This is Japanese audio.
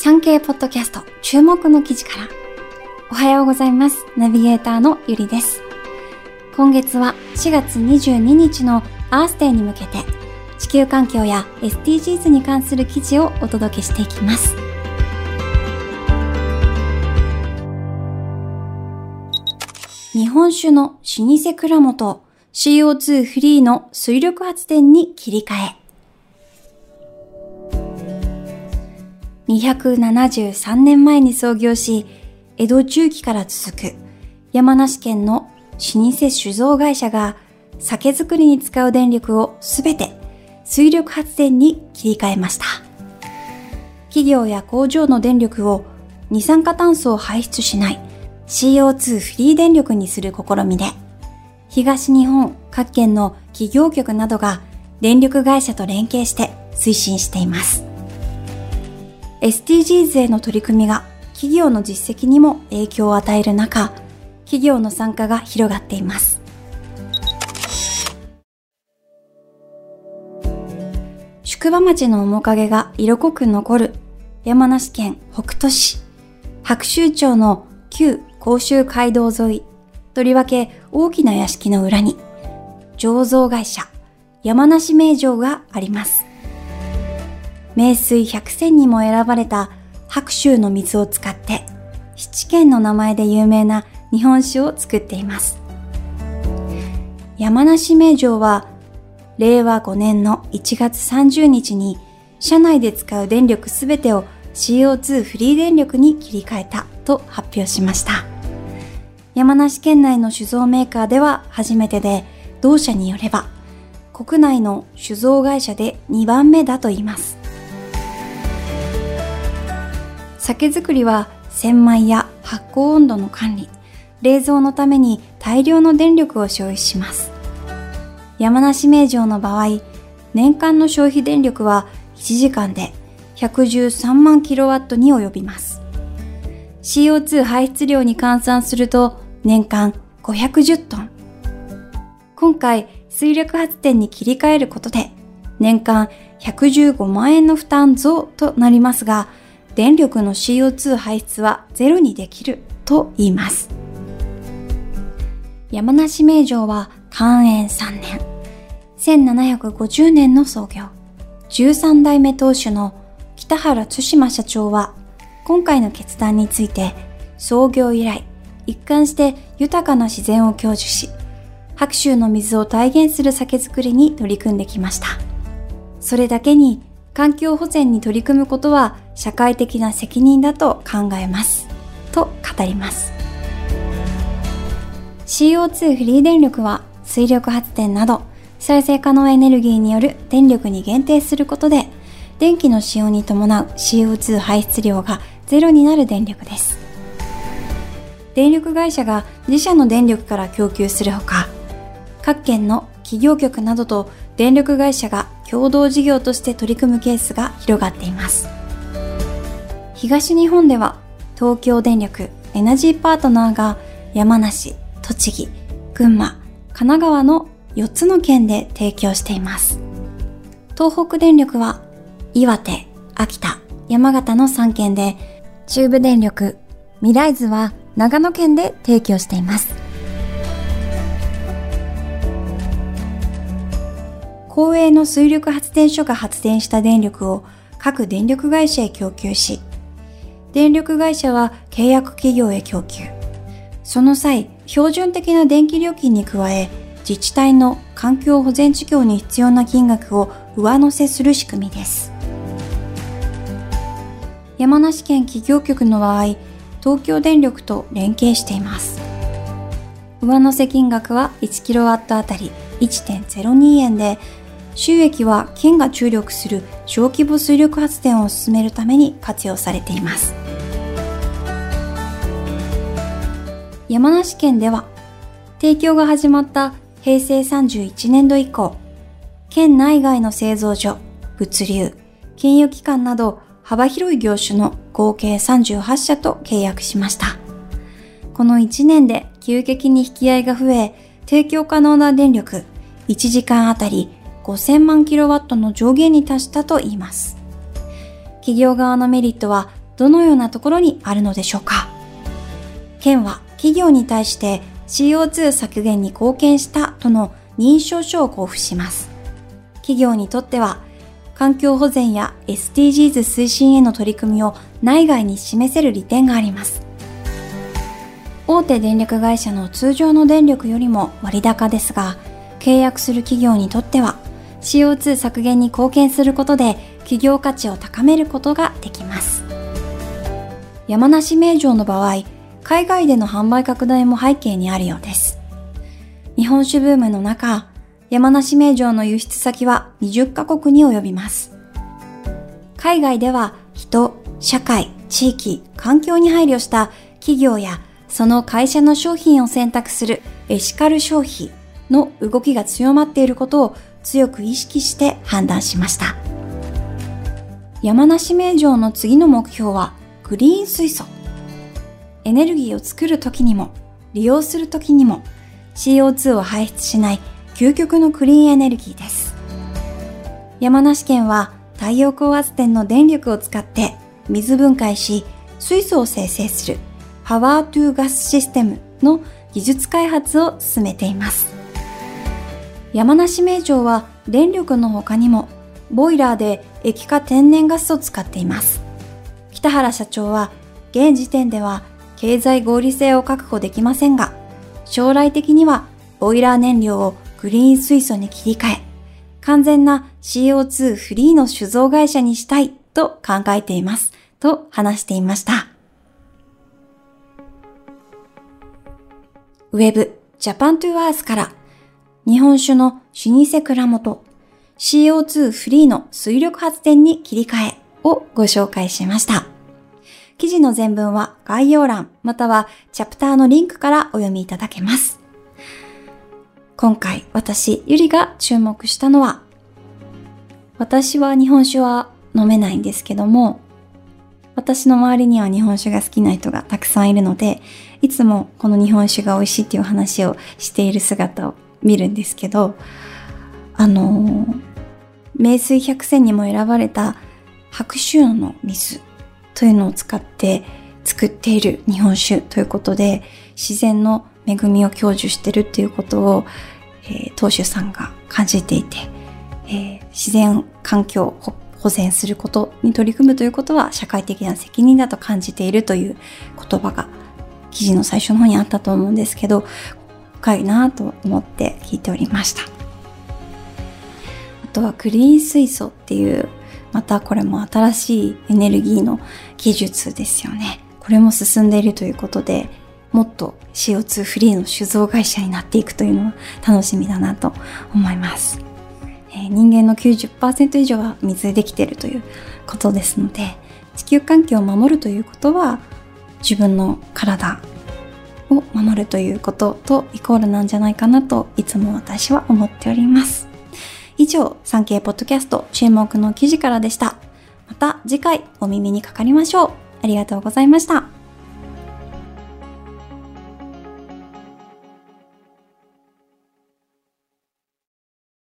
産経ポッドキャスト注目の記事から。おはようございます。ナビゲーターのゆりです。今月は4月22日のアースデーに向けて地球環境や SDGs に関する記事をお届けしていきます。日本酒の老舗蔵元 CO2 フリーの水力発電に切り替え。273年前に創業し、江戸中期から続く山梨県の老舗酒造会社が酒造りに使う電力をすべて水力発電に切り替えました。企業や工場の電力を二酸化炭素を排出しない CO2 フリー電力にする試みで、東日本各県の企業局などが電力会社と連携して推進しています。SDGs への取り組みが企業の実績にも影響を与える中、企業の参加が広がっています。宿場町の面影が色濃く残る山梨県北杜市白州町の旧甲州街道沿い、とりわけ大きな屋敷の裏に醸造会社山梨名城があります。名水百選にも選ばれた白州の水を使って七軒の名前で有名な日本酒を作っています。山梨名城は令和5年の1月30日に社内で使う電力すべてを CO2 フリー電力に切り替えたと発表しました。山梨県内の酒造メーカーでは初めてで、同社によれば国内の酒造会社で2番目だと言います。酒造りは洗米や発酵温度の管理、冷蔵のために大量の電力を消費します。山梨名城の場合、年間の消費電力は1時間で113万キロワットに及びます。CO2 排出量に換算すると年間510トン。今回水力発電に切り替えることで年間115万円の負担増となりますが、電力の CO2 排出はゼロにできると言います。山梨名城は寛延3年、1750年の創業、13代目当主の北原津島社長は、今回の決断について、創業以来、一貫して豊かな自然を享受し、白州の水を体現する酒造りに取り組んできました。それだけに環境保全に取り組むことは社会的な責任だと考えます。と語ります。CO2 フリー電力は水力発電など再生可能エネルギーによる電力に限定することで電気の使用に伴う CO2 排出量がゼロになる電力です。電力会社が自社の電力から供給するほか、各県の企業局などと電力会社が共同事業として取り組むケースが広がっています。東日本では東京電力エナジーパートナーが山梨、栃木、群馬、神奈川の4つの県で提供しています。東北電力は岩手、秋田、山形の3県で、中部電力、未来図は長野県で提供しています。公営の水力発電所が発電した電力を各電力会社へ供給し、電力会社は契約企業へ供給。その際、標準的な電気料金に加え、自治体の環境保全事業に必要な金額を上乗せする仕組みです。山梨県企業局の場合、東京電力と連携しています。上乗せ金額は 1kW あたり1.02円で、収益は県が注力する小規模水力発電を進めるために活用されています。山梨県では、提供が始まった平成31年度以降、県内外の製造所、物流、金融機関など幅広い業種の合計38社と契約しました。この1年で急激に引き合いが増え、提供可能な電力1時間あたり5000万キロワットの上限に達したといいます。企業側のメリットはどのようなところにあるのでしょうか？県は企業に対して CO2 削減に貢献したとの認証書を交付します。企業にとっては環境保全や SDGs 推進への取り組みを内外に示せる利点があります。大手電力会社の通常の電力よりも割高ですが、契約する企業にとっては CO2 削減に貢献することで企業価値を高めることができます。山梨名城の場合、海外での販売拡大も背景にあるようです。日本酒ブームの中、山梨名城の輸出先は20カ国に及びます。海外では人、社会、地域、環境に配慮した企業やその会社の商品を選択するエシカル消費の動きが強まっていることを強く意識して判断しました。山梨名城の次の目標はグリーン水素。エネルギーを作るときにも利用するときにも CO2 を排出しない究極のクリーンエネルギーです。山梨県は太陽光圧電の電力を使って水分解し水素を生成するパワートゥーガスシステムの技術開発を進めています。山梨名城は電力の他にもボイラーで液化天然ガスを使っています。北原社長は現時点では経済合理性を確保できませんが将来的にはボイラー燃料をグリーン水素に切り替え、完全な CO2 フリーの酒造会社にしたいと考えています。と話していました。ウェブ、ジャパントゥアースから日本酒の老舗蔵元 CO2 フリーの水力発電に切り替えをご紹介しました。記事の全文は概要欄またはチャプターのリンクからお読みいただけます。今回私、ゆりが注目したのは、私は日本酒は飲めないんですけども、私の周りには日本酒が好きな人がたくさんいるので、いつもこの日本酒が美味しいっていう話をしている姿を見るんですけど、あの名水百選にも選ばれた白州の水というのを使って作っている日本酒ということで、自然の恵みを享受してるっていうことを、えー、当主さんが感じていて、えー、自然環境を保全することに取り組むということは社会的な責任だと感じているという言葉が記事の最初の方にあったと思うんですけど、深いなと思って聞いておりました。あとはクリーン水素っていう、またこれも新しいエネルギーの技術ですよね。これも進んでいるということで、もっと CO2 フリーの酒造会社になっていくというのは楽しみだなと思います。えー、人間の90%以上は水でできているということですので、地球環境を守るということは自分の体を守るということとイコールなんじゃないかなといつも私は思っております。以上、産経ポッドキャスト注目の記事からでした。また次回お耳にかかりましょう。ありがとうございました。